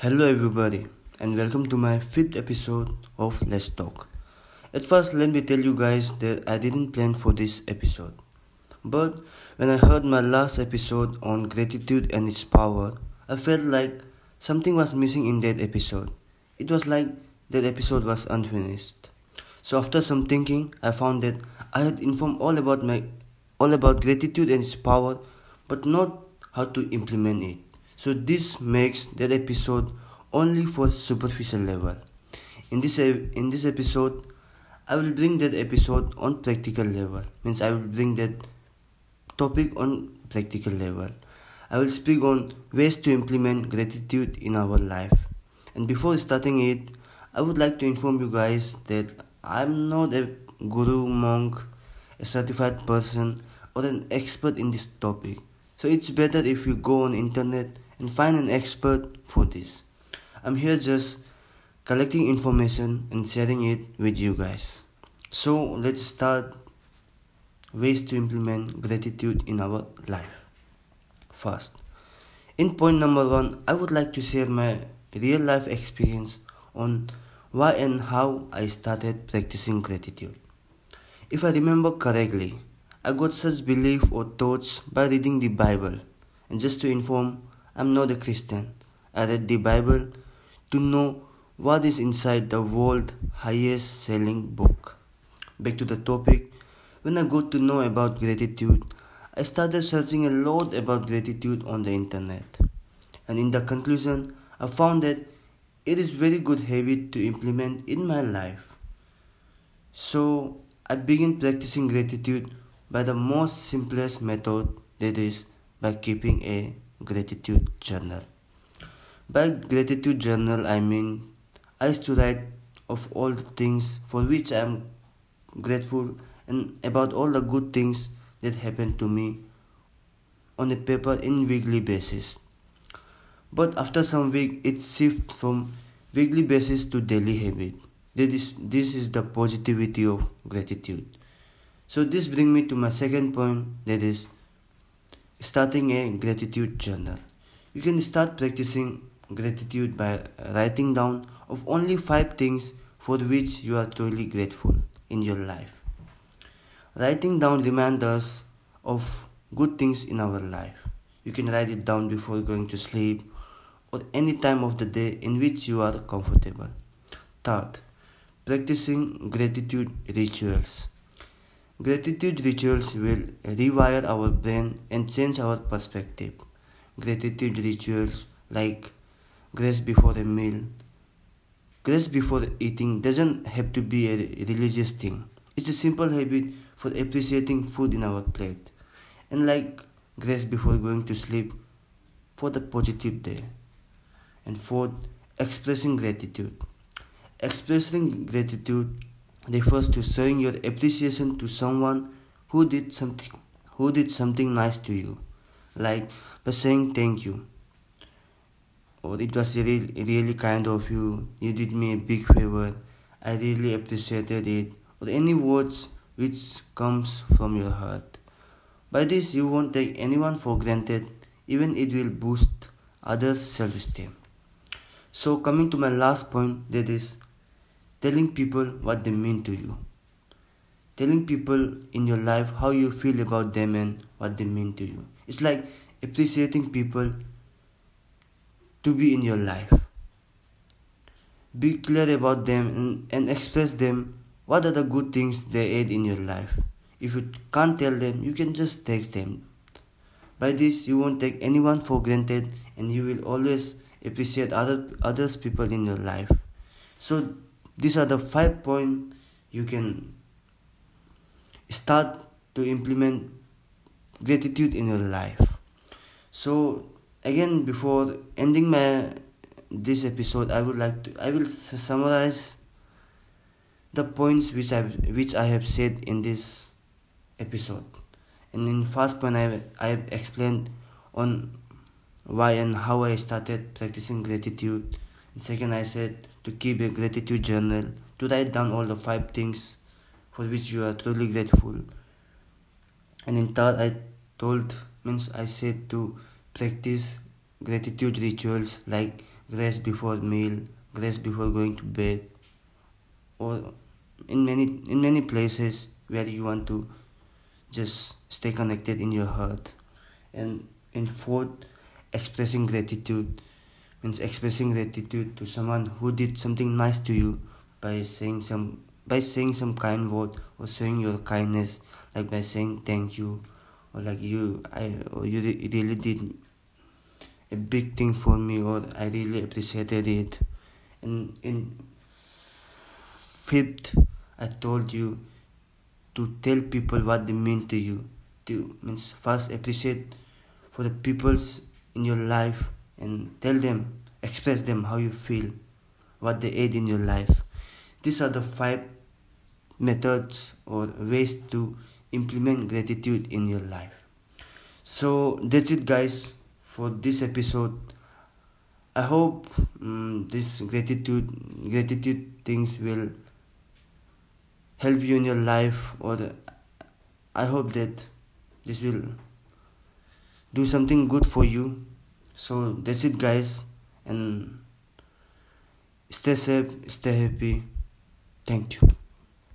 Hello, everybody, and welcome to my fifth episode of Let's Talk. At first, let me tell you guys that I didn't plan for this episode. But when I heard my last episode on gratitude and its power, I felt like something was missing in that episode. It was like that episode was unfinished. So after some thinking, I found that I had informed all about my all about gratitude and its power, but not how to implement it. So this makes that episode only for superficial level. In this in this episode, I will bring that episode on practical level. Means I will bring that topic on practical level. I will speak on ways to implement gratitude in our life. And before starting it, I would like to inform you guys that I'm not a guru, monk, a certified person, or an expert in this topic. So it's better if you go on internet and find an expert for this. I'm here just collecting information and sharing it with you guys. So let's start ways to implement gratitude in our life. First, in point number one, I would like to share my real life experience on why and how I started practicing gratitude. If I remember correctly, I got such belief or thoughts by reading the Bible. And just to inform, I'm not a Christian. I read the Bible to know what is inside the world's highest selling book. Back to the topic, when I got to know about gratitude, I started searching a lot about gratitude on the internet. And in the conclusion, I found that it is very good habit to implement in my life. So I began practicing gratitude by the most simplest method that is by keeping a gratitude journal. By gratitude journal, I mean I used to write of all the things for which I am grateful and about all the good things that happened to me on a paper in weekly basis. But after some week, it shifted from weekly basis to daily habit. That is, this is the positivity of gratitude. So this brings me to my second point, that is starting a gratitude journal. You can start practicing gratitude by writing down of only 5 things for which you are truly grateful in your life. Writing down reminds us of good things in our life. You can write it down before going to sleep or any time of the day in which you are comfortable. Third, practicing gratitude rituals. Gratitude rituals will rewire our brain and change our perspective. Gratitude rituals like grace before a meal. Grace before eating doesn't have to be a religious thing. It's a simple habit for appreciating food in our plate. And like grace before going to sleep for the positive day. And fourth, expressing gratitude. Expressing gratitude refers to showing your appreciation to someone who did something who did something nice to you. Like by saying thank you. Or it was really, really kind of you. You did me a big favor. I really appreciated it. Or any words which comes from your heart. By this you won't take anyone for granted. Even it will boost others self-esteem. So coming to my last point that is telling people what they mean to you. Telling people in your life how you feel about them and what they mean to you. It's like appreciating people to be in your life. Be clear about them and, and express them what are the good things they add in your life. If you can't tell them, you can just text them. By this, you won't take anyone for granted and you will always appreciate other others people in your life. So these are the five points you can start to implement gratitude in your life. So again before ending my this episode i would like to i will summarize the points which i which i have said in this episode. And in first point i i explained on why and how i started practicing gratitude and second i said to keep a gratitude journal, to write down all the five things for which you are truly grateful. And in third, I told, means I said to practice gratitude rituals like grace before meal grace before going to bed or in many in many places where you want to just stay connected in your heart and in fourth expressing gratitude means expressing gratitude to someone who did something nice to you by saying some by saying some kind word or showing your kindness like by saying thank you or like you i or you really did a big thing for me or i really appreciated it. And in fifth i told you to tell people what they mean to you. To means first appreciate for the peoples in your life and tell them express them how you feel what they aid in your life. These are the five methods or ways to implement gratitude in your life. So that's it guys for this episode. I hope um, this gratitude gratitude things will help you in your life or i hope that this will do something good for you so that's it guys. And stay safe stay happy. Thank you